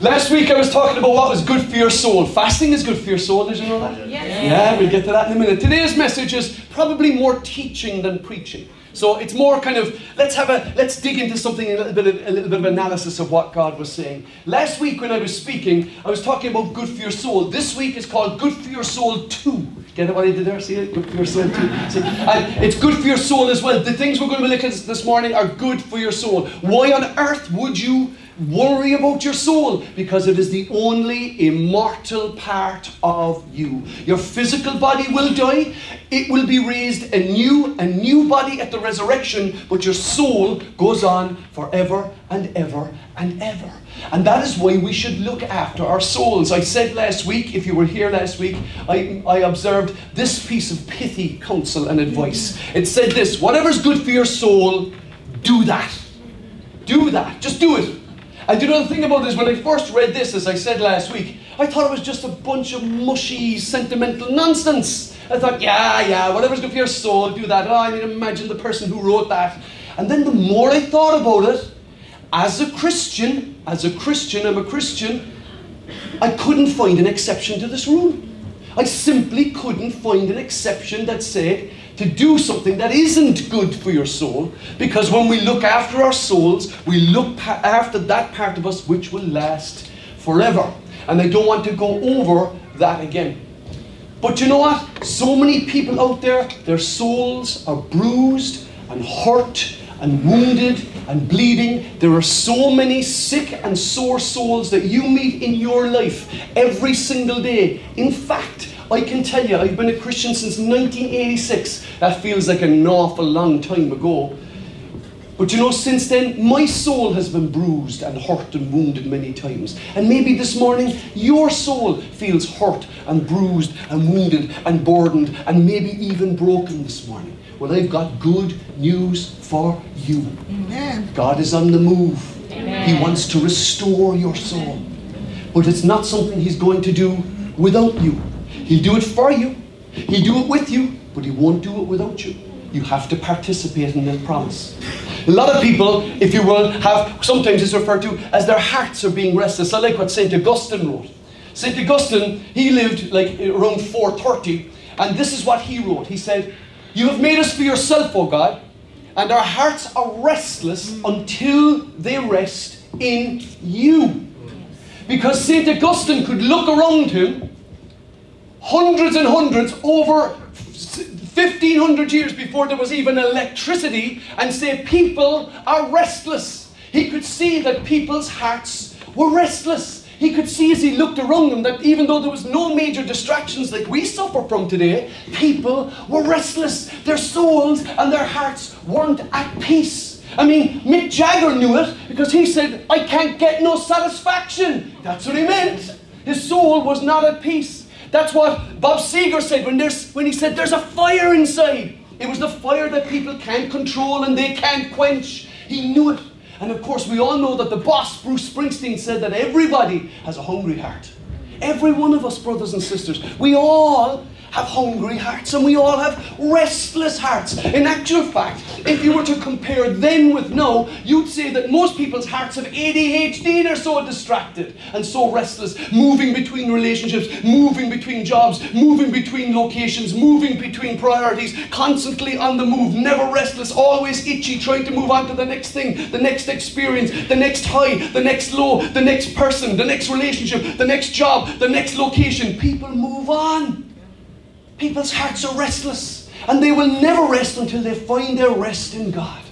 Last week I was talking about what was good for your soul. Fasting is good for your soul, did you know that? Yes. Yeah, we'll get to that in a minute. Today's message is probably more teaching than preaching. So it's more kind of let's have a let's dig into something a little bit of, a little bit of analysis of what God was saying. Last week when I was speaking, I was talking about good for your soul. This week is called good for your soul too. Get it what I did there? See it? Good for your soul too. See? And it's good for your soul as well. The things we're going to be looking at this morning are good for your soul. Why on earth would you Worry about your soul because it is the only immortal part of you. Your physical body will die, it will be raised a new, a new body at the resurrection, but your soul goes on forever and ever and ever. And that is why we should look after our souls. I said last week, if you were here last week, I, I observed this piece of pithy counsel and advice. It said this whatever's good for your soul, do that. Do that. Just do it. And you know the thing about this, when I first read this, as I said last week, I thought it was just a bunch of mushy, sentimental nonsense. I thought, yeah, yeah, whatever's good for your soul, do that. Oh, I mean, imagine the person who wrote that. And then the more I thought about it, as a Christian, as a Christian, I'm a Christian, I couldn't find an exception to this rule. I simply couldn't find an exception that said, to do something that isn't good for your soul because when we look after our souls, we look pa- after that part of us which will last forever. And I don't want to go over that again. But you know what? So many people out there, their souls are bruised and hurt and wounded and bleeding. There are so many sick and sore souls that you meet in your life every single day. In fact, I can tell you, I've been a Christian since 1986. That feels like an awful long time ago. But you know, since then, my soul has been bruised and hurt and wounded many times. And maybe this morning, your soul feels hurt and bruised and wounded and burdened and maybe even broken this morning. Well, I've got good news for you. Amen. God is on the move. Amen. He wants to restore your soul. But it's not something He's going to do without you. He'll do it for you, He'll do it with you, but He won't do it without you. You have to participate in that promise. A lot of people, if you will, have sometimes it's referred to as their hearts are being restless. I like what St. Augustine wrote. St. Augustine, he lived like around 430, and this is what he wrote. He said, You have made us for yourself, O God, and our hearts are restless until they rest in you. Because St. Augustine could look around him hundreds and hundreds over 1500 years before there was even electricity and say people are restless. He could see that people's hearts were restless. He could see as he looked around them that even though there was no major distractions like we suffer from today, people were restless. Their souls and their hearts weren't at peace. I mean, Mick Jagger knew it because he said, I can't get no satisfaction. That's what he meant. His soul was not at peace. That's what Bob Seger said when, there's, when he said there's a fire inside. It was the fire that people can't control and they can't quench. He knew it. And of course, we all know that the boss, Bruce Springsteen, said that everybody has a hungry heart. Every one of us, brothers and sisters, we all have hungry hearts and we all have restless hearts. In actual fact, if you were to compare then with now, you'd say that most people's hearts have ADHD, they're so distracted and so restless, moving between relationships, moving between jobs, moving between locations, moving between priorities, constantly on the move, never restless, always itchy, trying to move on to the next thing, the next experience, the next high, the next low, the next person, the next relationship, the next job, the next location. People move on. People's hearts are restless, and they will never rest until they find their rest in God.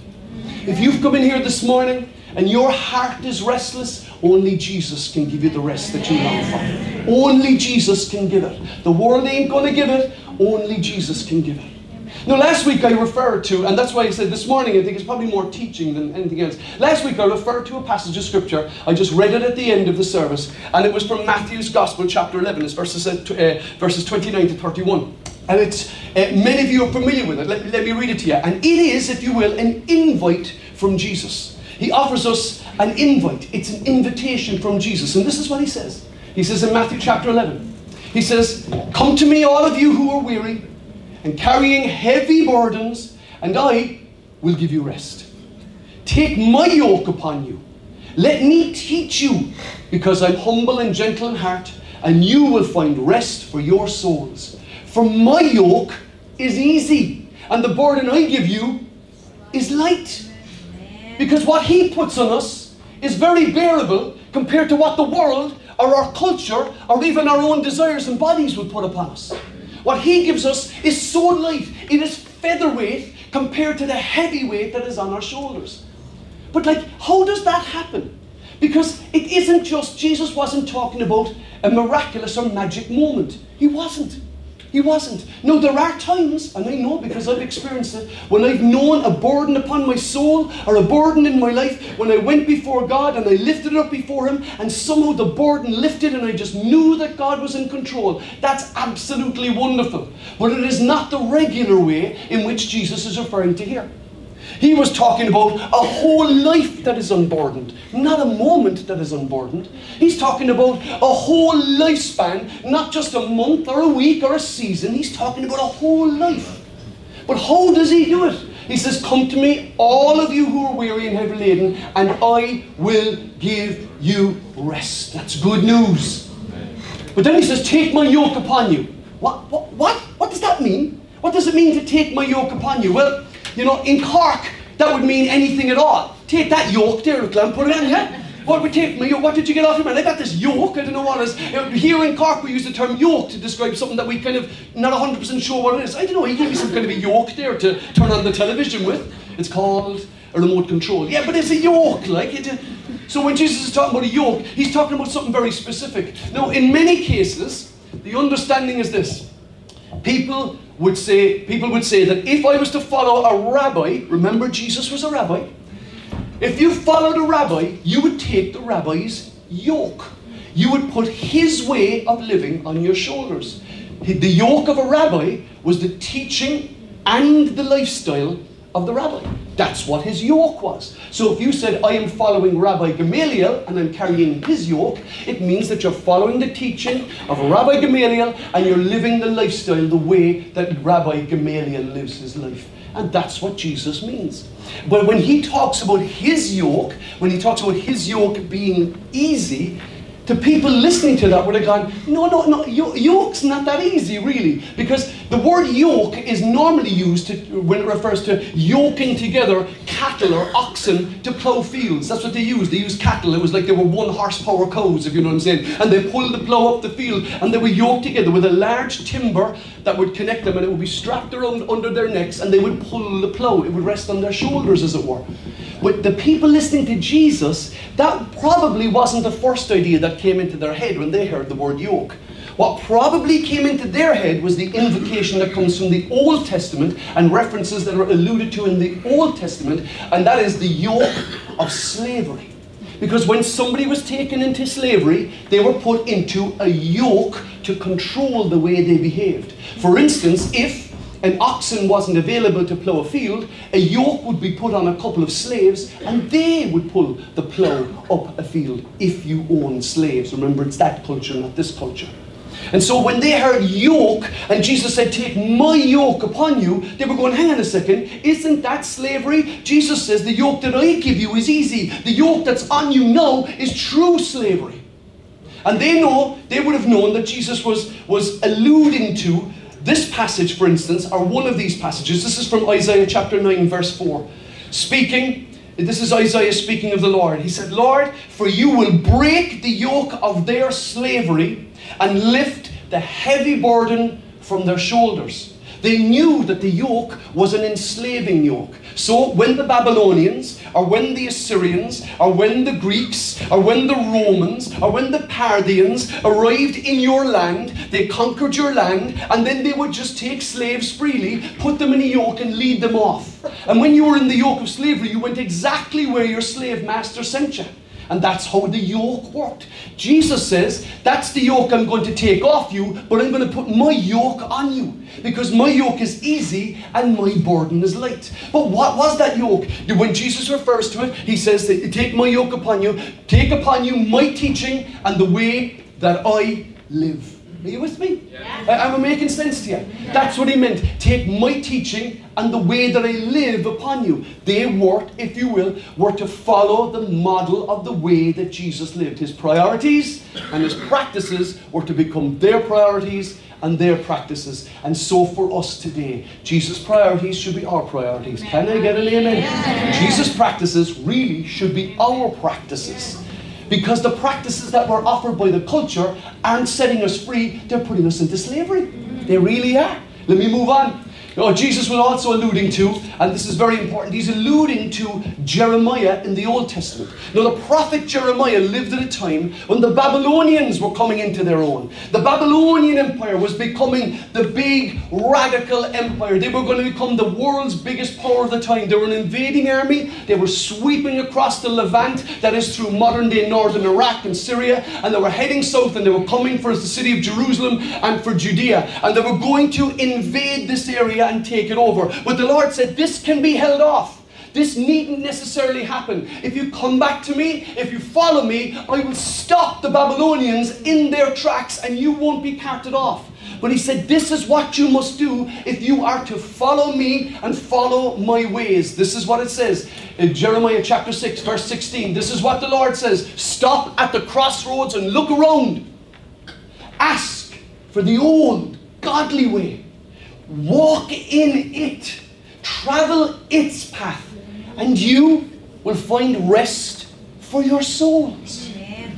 If you've come in here this morning and your heart is restless, only Jesus can give you the rest that you long for. Only Jesus can give it. The world ain't going to give it, only Jesus can give it. Now, last week I referred to, and that's why I said this morning I think it's probably more teaching than anything else. Last week I referred to a passage of scripture. I just read it at the end of the service, and it was from Matthew's Gospel, chapter 11. It's verses, uh, verses 29 to 31. And it's, uh, many of you are familiar with it. Let, let me read it to you. And it is, if you will, an invite from Jesus. He offers us an invite, it's an invitation from Jesus. And this is what he says. He says in Matthew chapter 11, He says, Come to me, all of you who are weary and carrying heavy burdens, and I will give you rest. Take my yoke upon you. Let me teach you, because I'm humble and gentle in heart, and you will find rest for your souls. For my yoke is easy, and the burden I give you is light. Because what He puts on us is very bearable compared to what the world or our culture or even our own desires and bodies would put upon us. What He gives us is so light, it is featherweight compared to the heavy weight that is on our shoulders. But, like, how does that happen? Because it isn't just, Jesus wasn't talking about a miraculous or magic moment. He wasn't. He wasn't. No, there are times, and I know because I've experienced it, when I've known a burden upon my soul or a burden in my life, when I went before God and I lifted it up before Him, and somehow the burden lifted and I just knew that God was in control. That's absolutely wonderful. But it is not the regular way in which Jesus is referring to here. He was talking about a whole life that is unburdened, not a moment that is unburdened. He's talking about a whole lifespan, not just a month or a week or a season. He's talking about a whole life. But how does he do it? He says, Come to me, all of you who are weary and heavy laden, and I will give you rest. That's good news. But then he says, Take my yoke upon you. What, what, what? What does that mean? What does it mean to take my yoke upon you? Well, you know, in Cork, that would mean anything at all. Take that yoke there, Glenn, put it on, yeah? What would take me? What did you get off your man? I got this yoke. I don't know what it is. Uh, here in Cork, we use the term yoke to describe something that we kind of not 100% sure what it is. I don't know. He gave me some kind of a yoke there to turn on the television with. It's called a remote control. Yeah, but it's a yoke, like it. Uh, so when Jesus is talking about a yoke, he's talking about something very specific. Now, in many cases, the understanding is this: people would say, people would say that if I was to follow a rabbi, remember Jesus was a rabbi, if you followed a rabbi, you would take the rabbi's yoke. You would put his way of living on your shoulders. The yoke of a rabbi was the teaching and the lifestyle of the rabbi. That's what his yoke was. So if you said, I am following Rabbi Gamaliel and I'm carrying his yoke, it means that you're following the teaching of Rabbi Gamaliel and you're living the lifestyle the way that Rabbi Gamaliel lives his life. And that's what Jesus means. But when he talks about his yoke, when he talks about his yoke being easy, the people listening to that would have gone, no, no, no, yoke's not that easy, really. Because the word yoke is normally used to, when it refers to yoking together cattle or oxen to plough fields. That's what they used. They used cattle. It was like they were one horsepower cows, if you know what I'm saying. And they pulled the plough up the field and they were yoked together with a large timber that would connect them and it would be strapped around under their necks and they would pull the plough. It would rest on their shoulders, as it were. But the people listening to Jesus, that probably wasn't the first idea that came into their head when they heard the word yoke. What probably came into their head was the invocation that comes from the Old Testament and references that are alluded to in the Old Testament, and that is the yoke of slavery. Because when somebody was taken into slavery, they were put into a yoke to control the way they behaved. For instance, if an oxen wasn't available to plough a field, a yoke would be put on a couple of slaves and they would pull the plough up a field if you own slaves. Remember, it's that culture, not this culture. And so when they heard yoke and Jesus said, Take my yoke upon you, they were going, Hang on a second, isn't that slavery? Jesus says, The yoke that I give you is easy. The yoke that's on you now is true slavery. And they know, they would have known that Jesus was, was alluding to this passage, for instance, or one of these passages, this is from Isaiah chapter 9, verse 4. Speaking, this is Isaiah speaking of the Lord. He said, Lord, for you will break the yoke of their slavery and lift the heavy burden from their shoulders. They knew that the yoke was an enslaving yoke. So when the Babylonians, or when the Assyrians, or when the Greeks, or when the Romans, or when the Parthians arrived in your land, they conquered your land, and then they would just take slaves freely, put them in a yoke, and lead them off. And when you were in the yoke of slavery, you went exactly where your slave master sent you. And that's how the yoke worked. Jesus says, That's the yoke I'm going to take off you, but I'm going to put my yoke on you. Because my yoke is easy and my burden is light. But what was that yoke? When Jesus refers to it, he says, Take my yoke upon you, take upon you my teaching and the way that I live. Are you with me? Yeah. Uh, Am I making sense to you? That's what he meant. Take my teaching and the way that I live upon you. They were, if you will, were to follow the model of the way that Jesus lived. His priorities and his practices were to become their priorities and their practices. And so for us today, Jesus' priorities should be our priorities. Can I get an amen? Jesus' practices really should be our practices. Because the practices that were offered by the culture aren't setting us free, they're putting us into slavery. They really are. Let me move on. Oh, Jesus was also alluding to, and this is very important, he's alluding to Jeremiah in the Old Testament. Now, the prophet Jeremiah lived at a time when the Babylonians were coming into their own. The Babylonian Empire was becoming the big radical empire. They were going to become the world's biggest power of the time. They were an invading army, they were sweeping across the Levant, that is through modern day northern Iraq and Syria, and they were heading south and they were coming for the city of Jerusalem and for Judea. And they were going to invade this area and take it over. But the Lord said, This can be held off. This needn't necessarily happen. If you come back to me, if you follow me, I will stop the Babylonians in their tracks and you won't be carted off. But he said, This is what you must do if you are to follow me and follow my ways. This is what it says in Jeremiah chapter 6, verse 16. This is what the Lord says Stop at the crossroads and look around. Ask for the old, godly way Walk in it, travel its path, and you will find rest for your souls.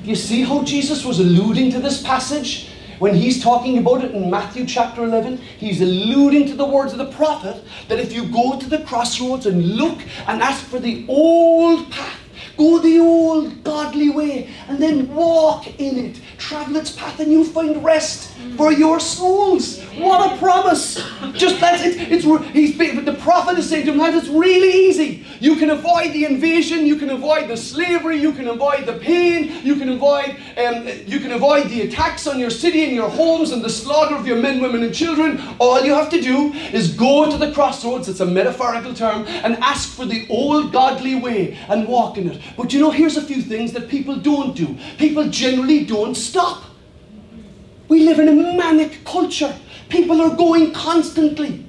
You see how Jesus was alluding to this passage? When he's talking about it in Matthew chapter 11, he's alluding to the words of the prophet that if you go to the crossroads and look and ask for the old path, go the old godly way, and then walk in it, travel its path, and you'll find rest for your souls. What a promise! Just that's it. It's he's the prophet is saying to him, lads, it's really easy. You can avoid the invasion, you can avoid the slavery, you can avoid the pain, you can avoid um, you can avoid the attacks on your city and your homes and the slaughter of your men, women, and children. All you have to do is go to the crossroads. It's a metaphorical term, and ask for the old godly way and walk in it. But you know, here's a few things that people don't do. People generally don't stop. We live in a manic culture. People are going constantly.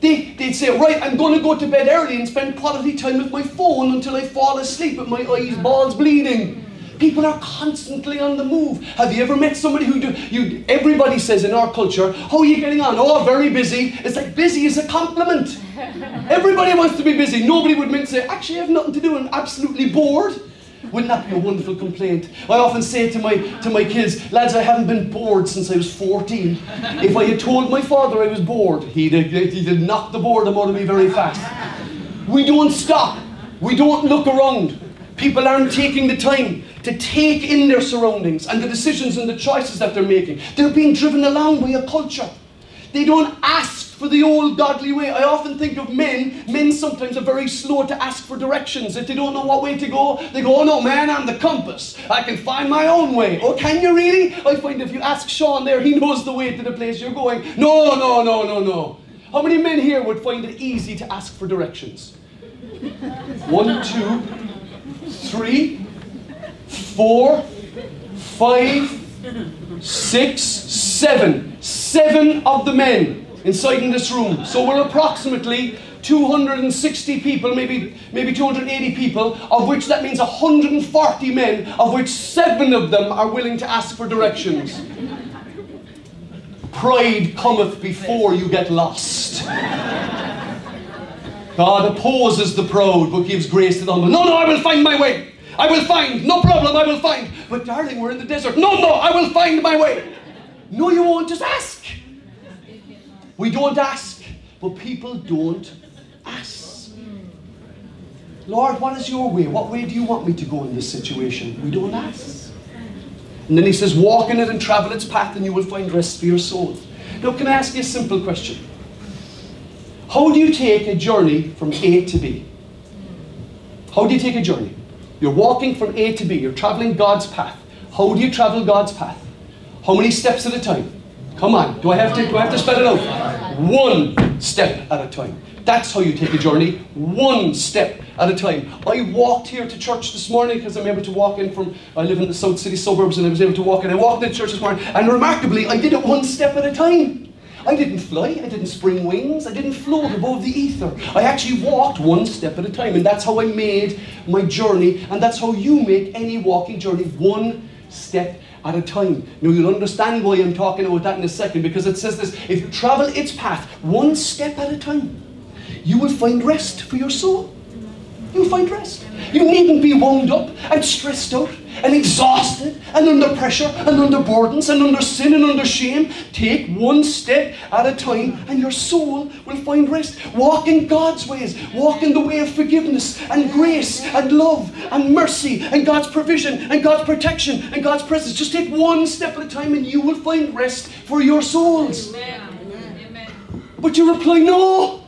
They, they'd say, right, I'm going to go to bed early and spend quality time with my phone until I fall asleep with my eyes balls bleeding. People are constantly on the move. Have you ever met somebody who do you everybody says in our culture, how are you getting on? Oh, very busy. It's like busy is a compliment. everybody wants to be busy. Nobody would meant to say, actually I have nothing to do, I'm absolutely bored. Wouldn't that be a wonderful complaint? I often say to my, to my kids, lads, I haven't been bored since I was 14. If I had told my father I was bored, he'd, he'd knocked the boredom out of me very fast. We don't stop. We don't look around. People aren't taking the time to take in their surroundings and the decisions and the choices that they're making. They're being driven along by a culture. They don't ask for the old godly way. I often think of men. Men sometimes are very slow to ask for directions. If they don't know what way to go, they go, Oh no, man, I'm the compass. I can find my own way. Oh, can you really? I find if you ask Sean there, he knows the way to the place you're going. No, no, no, no, no. How many men here would find it easy to ask for directions? One, two, three, four, five, six, seven. Seven of the men inside in this room. So we're approximately 260 people, maybe, maybe 280 people, of which that means 140 men, of which seven of them are willing to ask for directions. Pride cometh before you get lost. God opposes the proud but gives grace to the humble. No, no, I will find my way. I will find. No problem, I will find. But darling, we're in the desert. No, no, I will find my way. No, you won't. Just ask. We don't ask, but people don't ask. Lord, what is your way? What way do you want me to go in this situation? We don't ask. And then he says, Walk in it and travel its path, and you will find rest for your soul. Now, can I ask you a simple question? How do you take a journey from A to B? How do you take a journey? You're walking from A to B, you're traveling God's path. How do you travel God's path? How many steps at a time? Come on, do I have to, do I have to spell it out? One step at a time. That's how you take a journey, one step at a time. I walked here to church this morning because I'm able to walk in from, I live in the South City suburbs and I was able to walk in. I walked into church this morning and remarkably, I did it one step at a time. I didn't fly, I didn't spring wings, I didn't float above the ether. I actually walked one step at a time, and that's how I made my journey, and that's how you make any walking journey one step at a time. Now you'll understand why I'm talking about that in a second, because it says this if you travel its path one step at a time, you will find rest for your soul. You'll find rest. You needn't be wound up and stressed out and exhausted and under pressure and under burdens and under sin and under shame. Take one step at a time and your soul will find rest. Walk in God's ways. Walk in the way of forgiveness and grace and love and mercy and God's provision and God's protection and God's presence. Just take one step at a time and you will find rest for your souls. Amen. But you reply, no,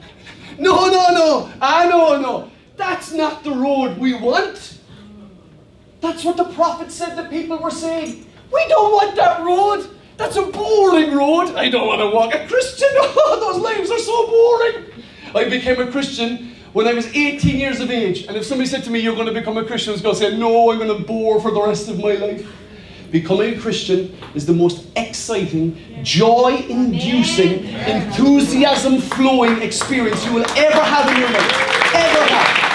no, no, no, ah, I know, no. That's not the road we want. That's what the prophet said the people were saying. We don't want that road. That's a boring road. I don't want to walk. A Christian, oh, those lives are so boring. I became a Christian when I was 18 years of age. And if somebody said to me, You're going to become a Christian, I was going to say, No, I'm going to bore for the rest of my life. Becoming a Christian is the most exciting, joy inducing, enthusiasm flowing experience you will ever have in your life. Ever have.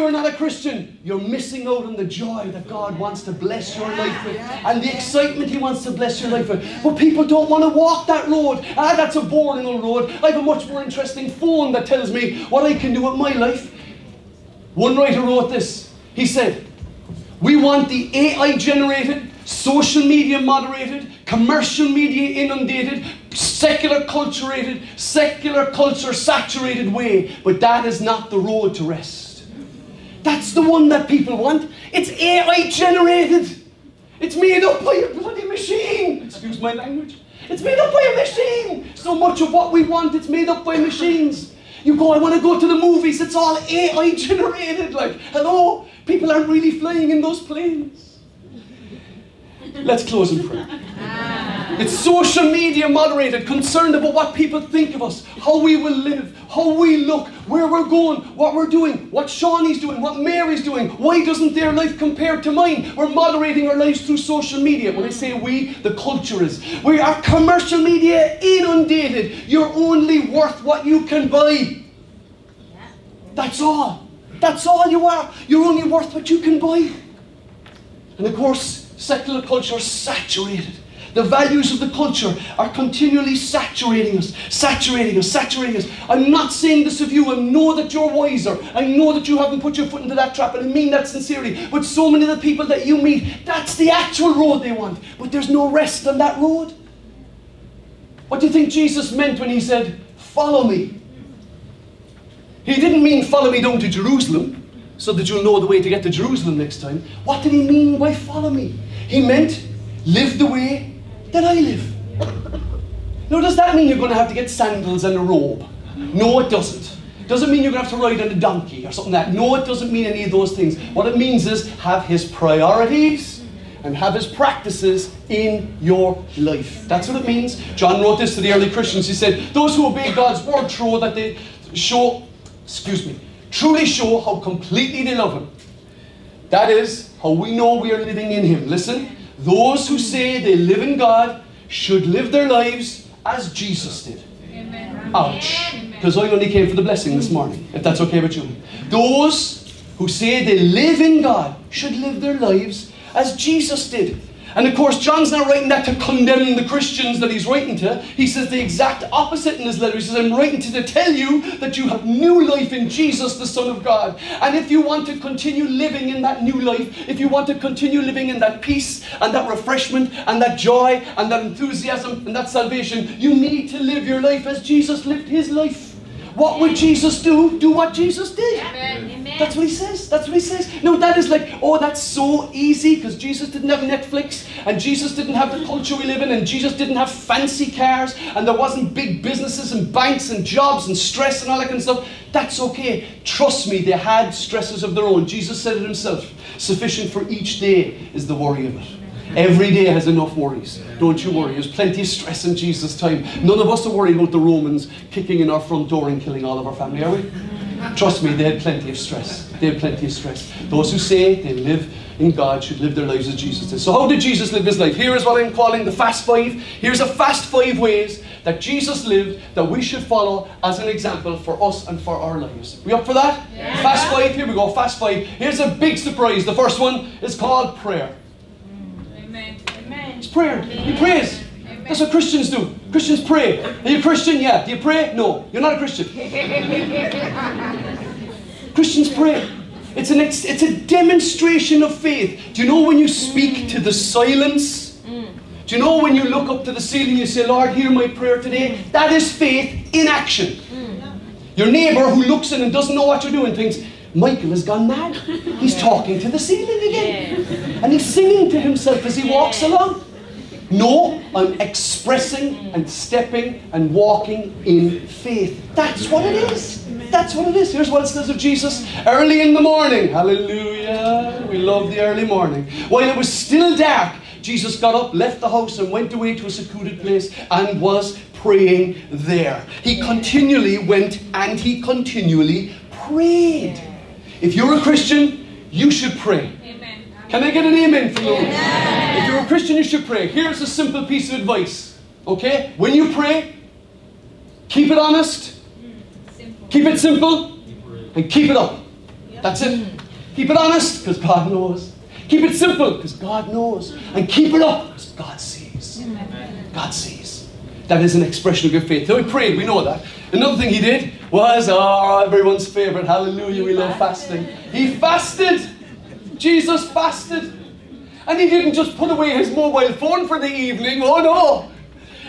If you are not a Christian, you're missing out on the joy that God wants to bless your life with and the excitement He wants to bless your life with. But people don't want to walk that road. Ah, that's a boring old road. I have a much more interesting phone that tells me what I can do with my life. One writer wrote this. He said, We want the AI generated, social media moderated, commercial media inundated, secular culturated, secular culture saturated way, but that is not the road to rest. That's the one that people want. It's AI generated. It's made up by a bloody machine. Excuse my language. It's made up by a machine. So much of what we want, it's made up by machines. You go, I want to go to the movies. It's all AI generated. Like, hello, people aren't really flying in those planes. Let's close in prayer. Ah. It's social media moderated, concerned about what people think of us, how we will live, how we look, where we're going, what we're doing, what Shawnee's doing, what Mary's doing. Why doesn't their life compare to mine? We're moderating our lives through social media. When I say we, the culture is. We are commercial media inundated. You're only worth what you can buy. That's all. That's all you are. You're only worth what you can buy. And of course, secular culture saturated the values of the culture are continually saturating us, saturating us, saturating us. I'm not saying this of you. I know that you're wiser. I know that you haven't put your foot into that trap, and I mean that sincerely. But so many of the people that you meet, that's the actual road they want. But there's no rest on that road. What do you think Jesus meant when he said, Follow me? He didn't mean follow me down to Jerusalem so that you'll know the way to get to Jerusalem next time. What did he mean by follow me? He meant live the way that I live. Now, does that mean you're going to have to get sandals and a robe? No, it doesn't. Doesn't mean you're going to have to ride on a donkey or something like that. No, it doesn't mean any of those things. What it means is have his priorities and have his practices in your life. That's what it means. John wrote this to the early Christians. He said, Those who obey God's word show that they show, excuse me, truly show how completely they love him. That is how we know we are living in him. Listen, those who say they live in God should live their lives as Jesus did. Amen. Ouch. Because I only came for the blessing this morning, if that's okay with you. Those who say they live in God should live their lives as Jesus did. And of course, John's not writing that to condemn the Christians that he's writing to. He says the exact opposite in his letter. He says, I'm writing to, to tell you that you have new life in Jesus, the Son of God. And if you want to continue living in that new life, if you want to continue living in that peace and that refreshment and that joy and that enthusiasm and that salvation, you need to live your life as Jesus lived his life. What would Jesus do? Do what Jesus did. Amen. That's what he says. That's what he says. No, that is like, oh, that's so easy because Jesus didn't have Netflix and Jesus didn't have the culture we live in and Jesus didn't have fancy cars and there wasn't big businesses and banks and jobs and stress and all that kind of stuff. That's okay. Trust me, they had stresses of their own. Jesus said it himself. Sufficient for each day is the worry of it. Every day has enough worries. Don't you worry. There's plenty of stress in Jesus' time. None of us are worried about the Romans kicking in our front door and killing all of our family, are we? Trust me, they had plenty of stress. They had plenty of stress. Those who say they live in God should live their lives as Jesus did. So, how did Jesus live his life? Here is what I'm calling the fast five. Here's a fast five ways that Jesus lived that we should follow as an example for us and for our lives. We up for that? Yeah. Fast five. Here we go. Fast five. Here's a big surprise. The first one is called prayer. It's prayer. He prays. That's what Christians do. Christians pray. Are you a Christian? Yeah. Do you pray? No. You're not a Christian. Christians pray. It's, an ex- it's a demonstration of faith. Do you know when you speak to the silence? Do you know when you look up to the ceiling and you say, Lord, hear my prayer today? That is faith in action. Your neighbour who looks in and doesn't know what you're doing thinks, Michael has gone mad. He's talking to the ceiling again. And he's singing to himself as he walks along. No, I'm expressing and stepping and walking in faith. That's what it is. That's what it is. Here's what it says of Jesus early in the morning. Hallelujah. We love the early morning. While it was still dark, Jesus got up, left the house, and went away to a secluded place and was praying there. He continually went and he continually prayed. If you're a Christian, you should pray. Can I get an amen from you? If you're a Christian, you should pray. Here's a simple piece of advice. Okay? When you pray, keep it honest, keep it simple, and keep it up. That's it. Keep it honest, because God knows. Keep it simple, because God knows. And keep it up, because God sees. God sees. That is an expression of your faith. So he prayed, we know that. Another thing he did was, oh, everyone's favorite, hallelujah, we love fasting. He fasted. Jesus fasted. And he didn't just put away his mobile phone for the evening. Oh no!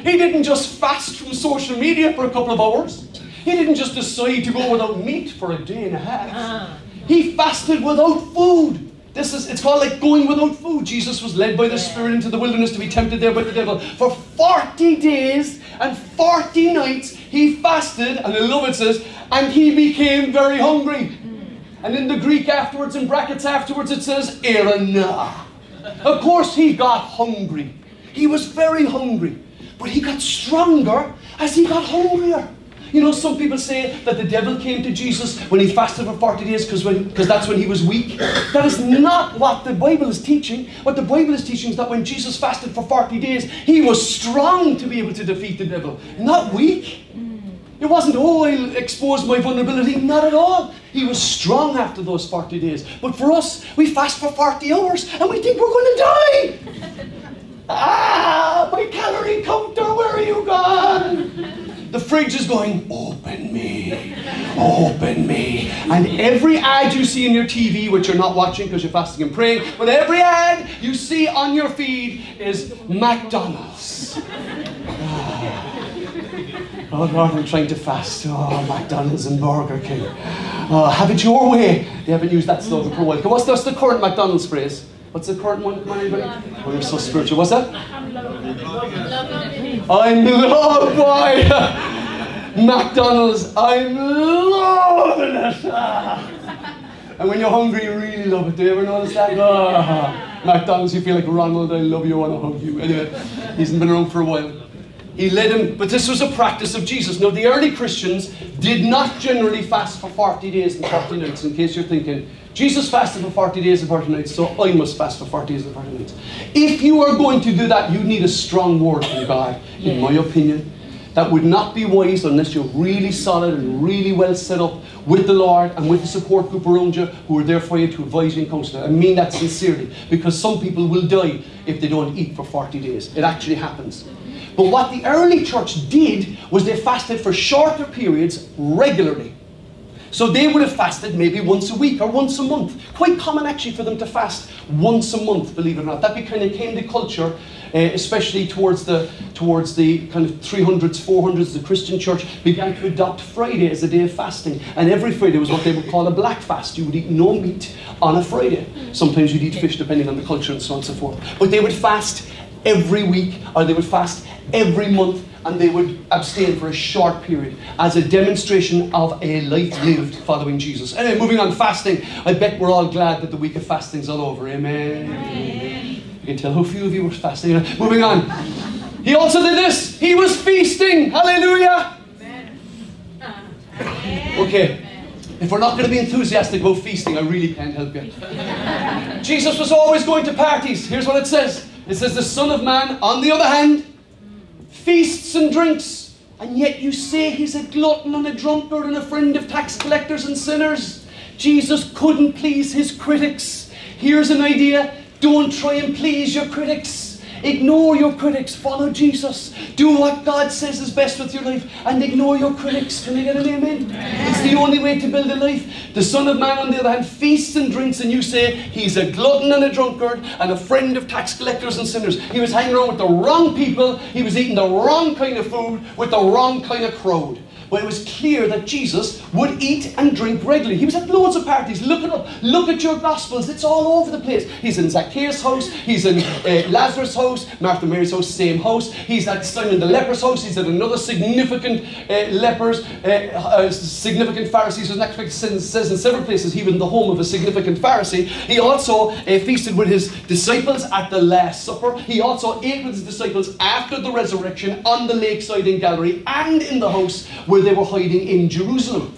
He didn't just fast from social media for a couple of hours. He didn't just decide to go without meat for a day and a half. Uh-huh. He fasted without food. This is it's called like going without food. Jesus was led by the Spirit into the wilderness to be tempted there by the devil. For 40 days and 40 nights he fasted, and I love it says, and he became very hungry. And in the Greek afterwards, in brackets afterwards, it says, Erana. Of course, he got hungry. He was very hungry. But he got stronger as he got hungrier. You know, some people say that the devil came to Jesus when he fasted for 40 days because that's when he was weak. That is not what the Bible is teaching. What the Bible is teaching is that when Jesus fasted for 40 days, he was strong to be able to defeat the devil, not weak. It wasn't, oh, I'll expose my vulnerability. Not at all. He was strong after those 40 days. But for us, we fast for 40 hours and we think we're going to die. ah, my calorie counter, where are you gone? The fridge is going, open me, open me. And every ad you see in your TV, which you're not watching because you're fasting and praying, but every ad you see on your feed is McDonald's. Oh Lord, I'm trying to fast. Oh, McDonald's and Burger King. Oh, have it your way. They haven't used that slogan for a while. What's the, what's the current McDonald's phrase? What's the current one? Oh, you're so spiritual. What's that? I'm loved by McDonald's. I'm loving it. And when you're hungry, you really love it. Do you ever notice that? Oh, McDonald's, you feel like Ronald, I love you, I want to hug you. Anyway, he hasn't been around for a while. He led him, but this was a practice of Jesus. Now, the early Christians did not generally fast for 40 days and 40 nights, in case you're thinking, Jesus fasted for 40 days and 40 nights, so I must fast for 40 days and 40 nights. If you are going to do that, you need a strong word from God, in my opinion. That would not be wise unless you're really solid and really well set up with the Lord and with the support group around you who are there for you to advise you and counsel you. I mean that sincerely because some people will die if they don't eat for 40 days. It actually happens. But what the early church did was they fasted for shorter periods regularly. So they would have fasted maybe once a week or once a month. Quite common actually for them to fast once a month, believe it or not. That kind of came the culture, uh, especially towards the towards the kind of 300s, 400s. The Christian church began to adopt Friday as a day of fasting, and every Friday was what they would call a black fast. You would eat no meat on a Friday. Sometimes you'd eat fish, depending on the culture and so on and so forth. But they would fast every week, or they would fast every month and they would abstain for a short period as a demonstration of a life lived following Jesus. Anyway, moving on, fasting. I bet we're all glad that the week of fasting's all over. Amen. Amen. can tell how few of you were fasting. Moving on. He also did this. He was feasting. Hallelujah. Okay. If we're not going to be enthusiastic about feasting, I really can't help you. Jesus was always going to parties. Here's what it says it says, The Son of Man, on the other hand, feasts and drinks. And yet you say he's a glutton and a drunkard and a friend of tax collectors and sinners. Jesus couldn't please his critics. Here's an idea don't try and please your critics. Ignore your critics, follow Jesus. Do what God says is best with your life and ignore your critics. Can I get an amen? It's the only way to build a life. The Son of Man, on the other hand, feasts and drinks, and you say he's a glutton and a drunkard and a friend of tax collectors and sinners. He was hanging around with the wrong people, he was eating the wrong kind of food with the wrong kind of crowd. But it was clear that Jesus would eat and drink regularly. He was at loads of parties. Look it up. Look at your Gospels. It's all over the place. He's in Zacchaeus' house. He's in uh, Lazarus' house. Martha Mary's house, same house. He's at Simon the leper's house. He's at another significant uh, lepers, uh, uh, significant Pharisees. His next says in several places he was in the home of a significant Pharisee. He also uh, feasted with his disciples at the Last Supper. He also ate with his disciples after the resurrection on the lakeside in Galilee and in the house where where they were hiding in Jerusalem.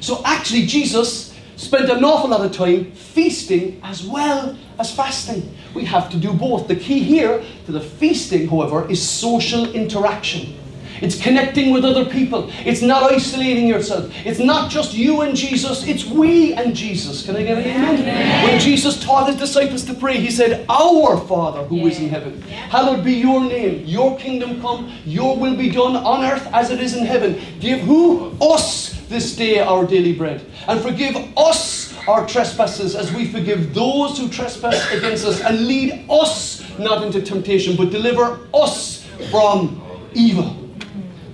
So actually, Jesus spent an awful lot of time feasting as well as fasting. We have to do both. The key here to the feasting, however, is social interaction. It's connecting with other people. It's not isolating yourself. It's not just you and Jesus, it's we and Jesus. Can I get an amen? When Jesus taught his disciples to pray, he said, Our Father who is in heaven, hallowed be your name, your kingdom come, your will be done on earth as it is in heaven. Give who? Us this day our daily bread. And forgive us our trespasses as we forgive those who trespass against us. And lead us not into temptation, but deliver us from evil.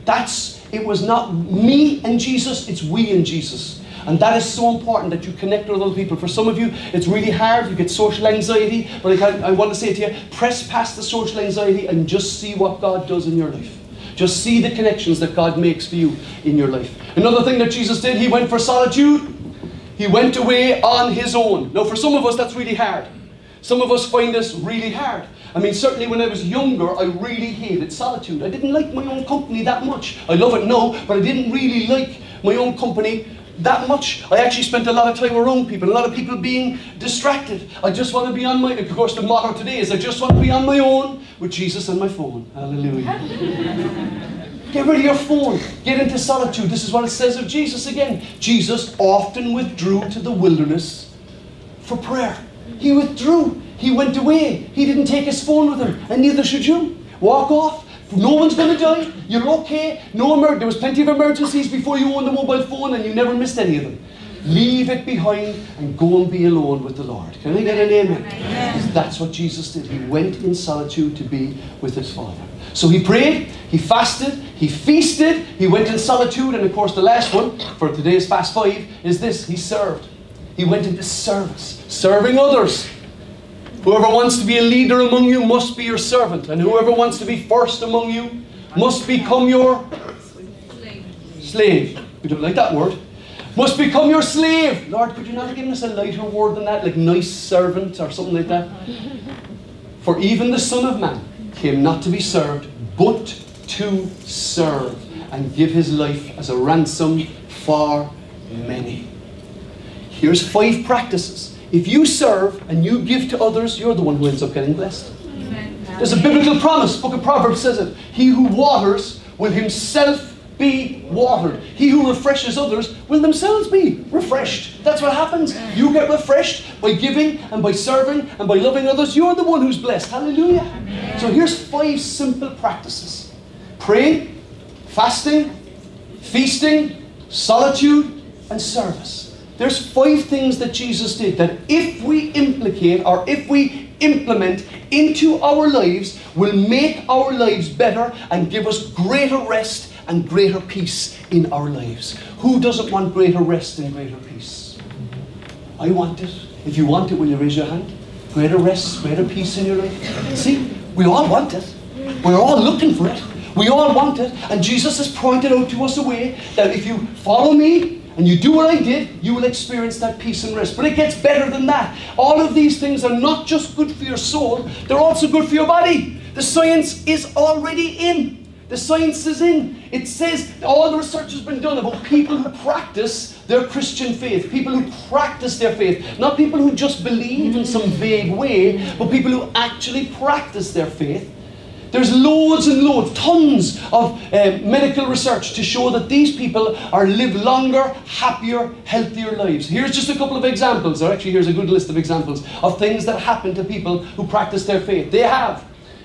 That's it was not me and Jesus, it's we and Jesus. And that is so important that you connect with other people. For some of you, it's really hard. You get social anxiety. But I, I want to say to you, press past the social anxiety and just see what God does in your life. Just see the connections that God makes for you in your life. Another thing that Jesus did, he went for solitude. He went away on his own. Now, for some of us, that's really hard. Some of us find this really hard. I mean, certainly when I was younger, I really hated solitude. I didn't like my own company that much. I love it now, but I didn't really like my own company that much. I actually spent a lot of time around people, a lot of people being distracted. I just want to be on my, of course, the motto today is I just want to be on my own with Jesus and my phone. Hallelujah. Get rid of your phone. Get into solitude. This is what it says of Jesus again. Jesus often withdrew to the wilderness for prayer. He withdrew. He went away. He didn't take his phone with him, and neither should you. Walk off. No one's going to die. You're okay. No emer- There was plenty of emergencies before you owned a mobile phone, and you never missed any of them. Leave it behind and go and be alone with the Lord. Can I get an amen? amen? That's what Jesus did. He went in solitude to be with his Father. So he prayed, he fasted, he feasted, he went in solitude, and of course, the last one for today's fast five is this he served. He went into service, serving others. Whoever wants to be a leader among you must be your servant, and whoever wants to be first among you must become your slave. We don't like that word. Must become your slave. Lord, could you not have given us a lighter word than that, like nice servant or something like that? For even the Son of Man came not to be served, but to serve and give his life as a ransom for many. Here's five practices. If you serve and you give to others, you're the one who ends up getting blessed. There's a biblical promise. Book of Proverbs says it. He who waters will himself be watered. He who refreshes others will themselves be refreshed. That's what happens. You get refreshed by giving and by serving and by loving others. You're the one who's blessed. Hallelujah. Amen. So here's five simple practices praying, fasting, feasting, solitude, and service. There's five things that Jesus did that if we implicate or if we implement into our lives will make our lives better and give us greater rest and greater peace in our lives. Who doesn't want greater rest and greater peace? I want it. If you want it, will you raise your hand? Greater rest, greater peace in your life. See, we all want it. We're all looking for it. We all want it. And Jesus has pointed out to us a way that if you follow me and you do what I did, you will experience that peace and rest. But it gets better than that. All of these things are not just good for your soul, they're also good for your body. The science is already in. The science is in. It says all the research has been done about people who practice their Christian faith, people who practice their faith, not people who just believe in some vague way, but people who actually practice their faith. There's loads and loads, tons of uh, medical research to show that these people are live longer, happier, healthier lives. Here's just a couple of examples, or actually here's a good list of examples of things that happen to people who practice their faith. They have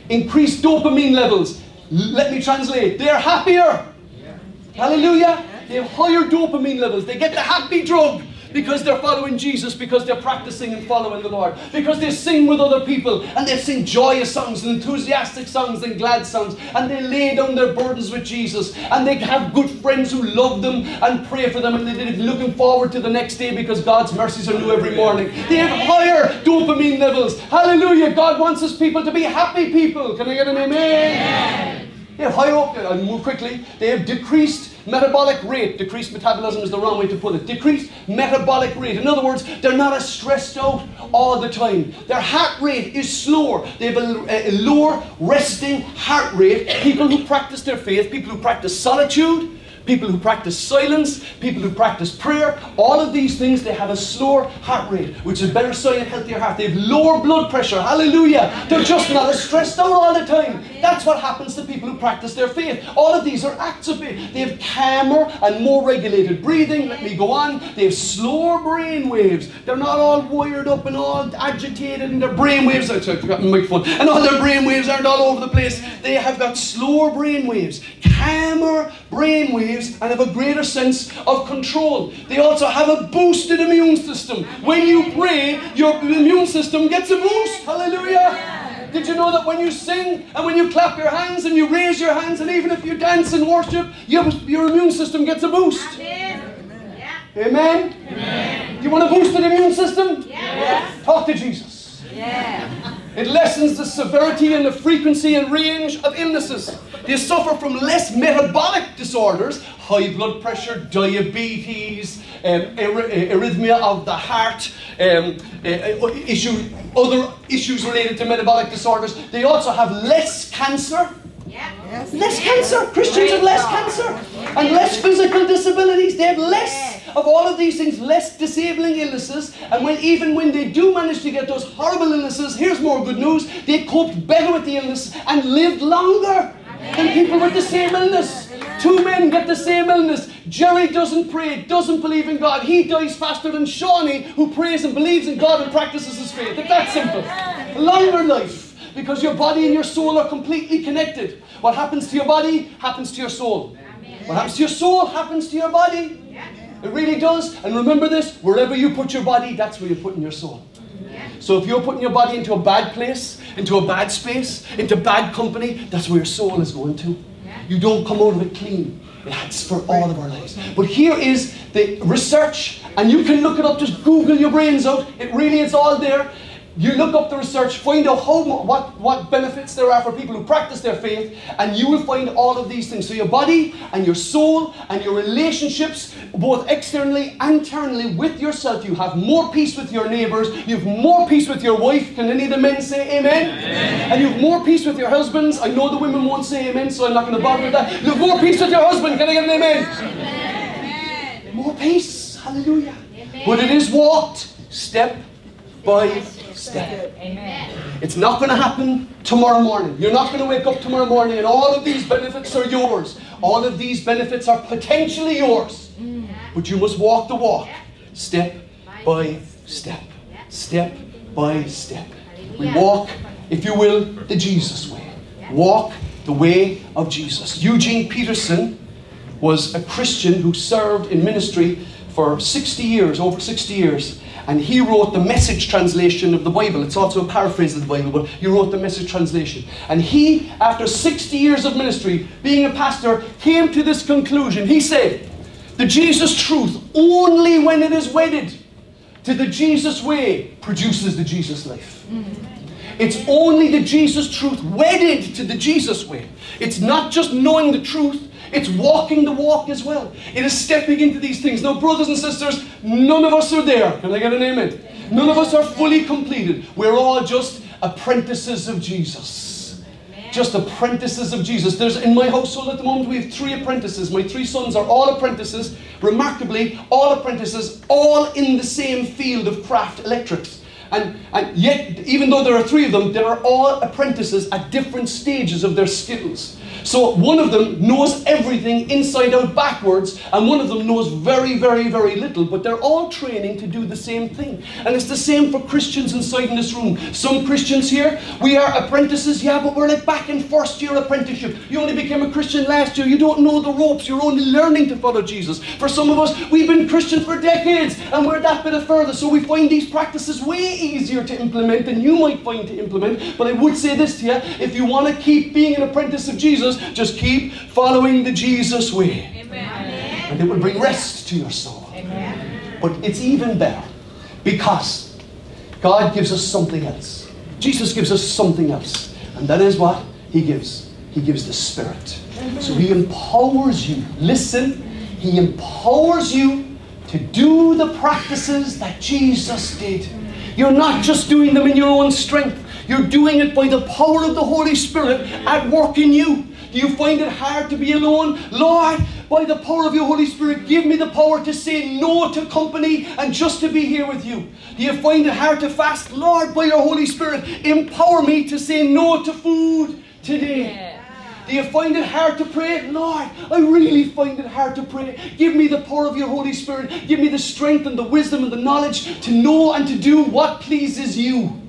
increased dopamine levels. Let me translate. They're happier. Yeah. Hallelujah. They have higher dopamine levels. They get the happy drug because they're following Jesus, because they're practicing and following the Lord, because they sing with other people and they sing joyous songs and enthusiastic songs and glad songs, and they lay down their burdens with Jesus, and they have good friends who love them and pray for them, and they're looking forward to the next day because God's mercies are new every morning. They have higher dopamine levels. Hallelujah. God wants His people to be happy people. Can I get an amen? amen. They have higher uh, up, I'll move quickly. They have decreased metabolic rate. Decreased metabolism is the wrong way to put it. Decreased metabolic rate. In other words, they're not as stressed out all the time. Their heart rate is slower. They have a, a lower resting heart rate. People who practice their faith, people who practice solitude, people who practice silence, people who practice prayer, all of these things, they have a slower heart rate, which is better sign of healthier heart. They have lower blood pressure. Hallelujah. They're just not as stressed out all the time. That's what happens to people who practice their faith. All of these are acts of faith. They have calmer and more regulated breathing. Let me go on. They have slower brain waves. They're not all wired up and all agitated and their brain waves. I forgot my microphone. And all their brain waves aren't all over the place. They have got slower brain waves, calmer brain waves and have a greater sense of control. They also have a boosted immune system. When you pray, your immune system gets a boost. Hallelujah. Did you know that when you sing and when you clap your hands and you raise your hands and even if you dance and worship, your, your immune system gets a boost? Amen. Amen. Amen. You want to boost boosted immune system? Yes. Talk to Jesus. Yeah. It lessens the severity and the frequency and range of illnesses. They suffer from less metabolic disorders, high blood pressure, diabetes, um, arrhythmia of the heart, um, uh, issue, other issues related to metabolic disorders. They also have less cancer. Yes. Less cancer. Christians have less cancer and less physical disabilities. They have less of all of these things, less disabling illnesses. And when even when they do manage to get those horrible illnesses, here's more good news: they coped better with the illness and lived longer than people with the same illness. Two men get the same illness. Jerry doesn't pray, doesn't believe in God. He dies faster than Shawnee, who prays and believes in God and practices his faith. It's that simple. Longer life because your body and your soul are completely connected. What happens to your body happens to your soul. What happens to your soul happens to your body. It really does. And remember this wherever you put your body, that's where you're putting your soul. So if you're putting your body into a bad place, into a bad space, into bad company, that's where your soul is going to. You don't come out of it clean. That's for all of our lives. But here is the research, and you can look it up, just Google your brains out. It really is all there. You look up the research, find out how, what, what benefits there are for people who practice their faith, and you will find all of these things. So, your body and your soul and your relationships, both externally and internally with yourself, you have more peace with your neighbors, you have more peace with your wife. Can any of the men say amen? amen. And you have more peace with your husbands. I know the women won't say amen, so I'm not going to bother with that. You have more peace with your husband. Can I get an amen? amen. More peace. Hallelujah. Amen. But it is walked step by step. Amen. It's not going to happen tomorrow morning. You're not going to wake up tomorrow morning and all of these benefits are yours. All of these benefits are potentially yours. Mm. But you must walk the walk step by step. Step by step. We walk, if you will, the Jesus way. Walk the way of Jesus. Eugene Peterson was a Christian who served in ministry for 60 years, over 60 years and he wrote the message translation of the Bible. It's also a paraphrase of the Bible, but he wrote the message translation. And he, after 60 years of ministry, being a pastor, came to this conclusion. He said, The Jesus truth, only when it is wedded to the Jesus way, produces the Jesus life. It's only the Jesus truth wedded to the Jesus way. It's not just knowing the truth, It's walking the walk as well. It is stepping into these things. Now, brothers and sisters, none of us are there. Can I get an amen? None of us are fully completed. We're all just apprentices of Jesus just apprentices of Jesus. There's in my household at the moment we have three apprentices. My three sons are all apprentices. Remarkably, all apprentices, all in the same field of craft electrics. And, and yet, even though there are three of them, they are all apprentices at different stages of their skills. So one of them knows everything inside out backwards, and one of them knows very, very, very little, but they're all training to do the same thing. And it's the same for Christians inside in this room. Some Christians here, we are apprentices, yeah, but we're like back in first year apprenticeship. You only became a Christian last year, you don't know the ropes, you're only learning to follow Jesus. For some of us, we've been Christians for decades, and we're that bit of further, so we find these practices way easier to implement than you might find to implement. But I would say this to you if you want to keep being an apprentice of Jesus, just keep following the Jesus way. Amen. And it will bring rest to your soul. Amen. But it's even better because God gives us something else. Jesus gives us something else. And that is what He gives. He gives the Spirit. So He empowers you. Listen, He empowers you to do the practices that Jesus did. You're not just doing them in your own strength. You're doing it by the power of the Holy Spirit at work in you. Do you find it hard to be alone? Lord, by the power of your Holy Spirit, give me the power to say no to company and just to be here with you. Do you find it hard to fast? Lord, by your Holy Spirit, empower me to say no to food today. Do you find it hard to pray? Lord, I really find it hard to pray. Give me the power of your Holy Spirit. Give me the strength and the wisdom and the knowledge to know and to do what pleases you.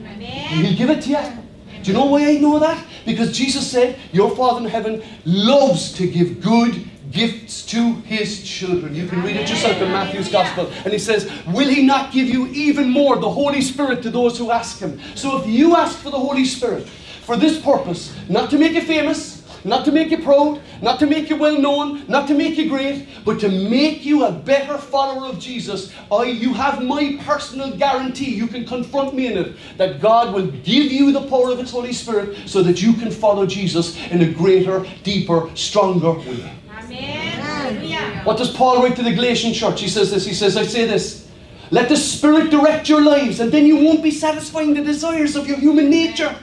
Amen. He'll give it to you. Do you know why I know that? Because Jesus said, Your Father in heaven loves to give good gifts to his children. You can read it yourself in Matthew's Gospel. And he says, Will he not give you even more, the Holy Spirit, to those who ask him? So if you ask for the Holy Spirit for this purpose, not to make you famous, not to make you proud, not to make you well known, not to make you great, but to make you a better follower of Jesus. I, you have my personal guarantee, you can confront me in it, that God will give you the power of His Holy Spirit so that you can follow Jesus in a greater, deeper, stronger way. Amen. What does Paul write to the Galatian church? He says this, he says, I say this. Let the Spirit direct your lives, and then you won't be satisfying the desires of your human nature.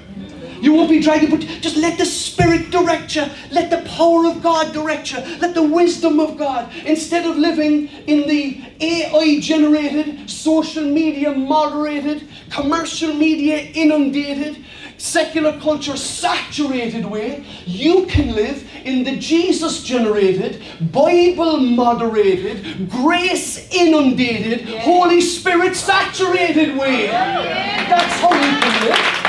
You won't be dragging, but just let the Spirit direct you. Let the power of God direct you. Let the wisdom of God. Instead of living in the AI generated, social media moderated, commercial media inundated, secular culture saturated way, you can live in the Jesus generated, Bible moderated, grace inundated, Holy Spirit saturated way. That's how you can live.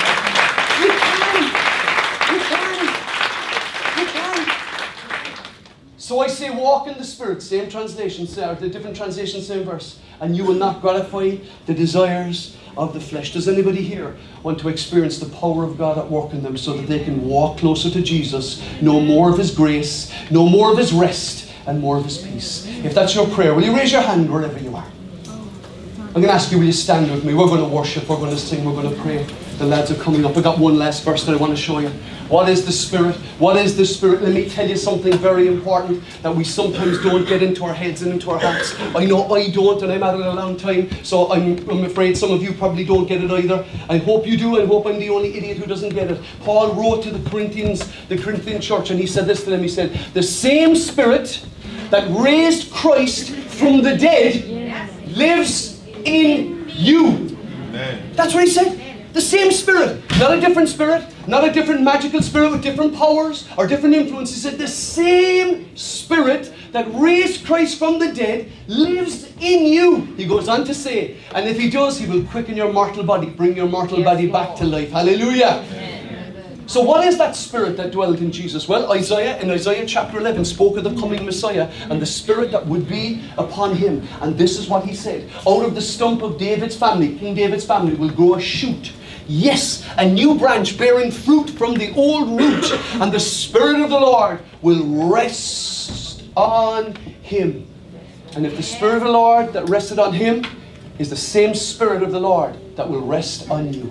So I say, walk in the Spirit, same translation, or the different translation, same verse, and you will not gratify the desires of the flesh. Does anybody here want to experience the power of God at work in them so that they can walk closer to Jesus, know more of His grace, know more of His rest, and more of His peace? If that's your prayer, will you raise your hand wherever you are? I'm going to ask you, will you stand with me? We're going to worship, we're going to sing, we're going to pray. The lads are coming up. I've got one last verse that I want to show you. What is the Spirit? What is the Spirit? Let me tell you something very important that we sometimes don't get into our heads and into our hearts. I know I don't, and I'm at it a long time, so I'm, I'm afraid some of you probably don't get it either. I hope you do, and hope I'm the only idiot who doesn't get it. Paul wrote to the Corinthians, the Corinthian church, and he said this to them. He said, The same Spirit that raised Christ from the dead lives in you. Amen. That's what he said. The same spirit, not a different spirit, not a different magical spirit with different powers or different influences. Said the same spirit that raised Christ from the dead lives in you. He goes on to say, and if he does, he will quicken your mortal body, bring your mortal yes, body back to life. Hallelujah. Amen. So, what is that spirit that dwelt in Jesus? Well, Isaiah in Isaiah chapter 11 spoke of the coming Messiah and the spirit that would be upon him. And this is what he said Out of the stump of David's family, King David's family, will grow a shoot Yes, a new branch bearing fruit from the old root, and the Spirit of the Lord will rest on him. And if the Spirit of the Lord that rested on him is the same Spirit of the Lord that will rest on you,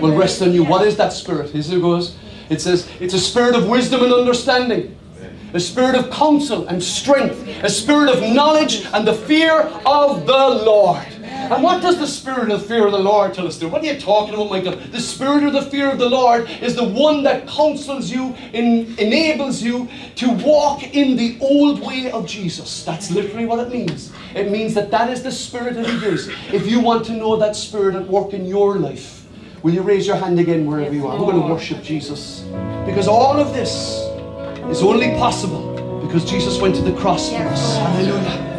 will rest on you. What is that Spirit? Here it goes. It says, it's a spirit of wisdom and understanding a spirit of counsel and strength, a spirit of knowledge and the fear of the Lord. And what does the spirit of fear of the Lord tell us to do? What are you talking about, Michael? The spirit of the fear of the Lord is the one that counsels you, in, enables you to walk in the old way of Jesus. That's literally what it means. It means that that is the spirit that He gives. If you want to know that spirit at work in your life, will you raise your hand again wherever you are? We're going to worship Jesus. Because all of this is only possible because Jesus went to the cross for us. Hallelujah.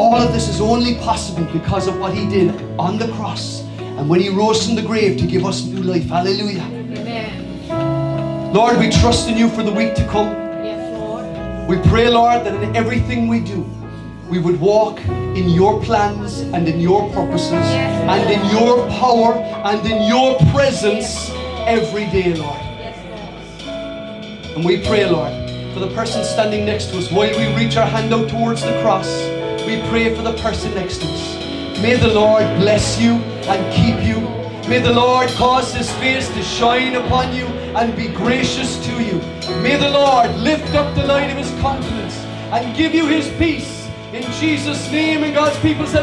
All of this is only possible because of what he did on the cross and when he rose from the grave to give us new life. Hallelujah. Amen. Lord, we trust in you for the week to come. Yes, Lord. We pray, Lord, that in everything we do, we would walk in your plans and in your purposes Yes, and in your power and in your presence every day, Lord. Yes, Lord. And we pray, Lord, for the person standing next to us while we reach our hand out towards the cross. We pray for the person next to us. May the Lord bless you and keep you. May the Lord cause his face to shine upon you and be gracious to you. May the Lord lift up the light of his countenance and give you his peace. In Jesus' name, and God's people said.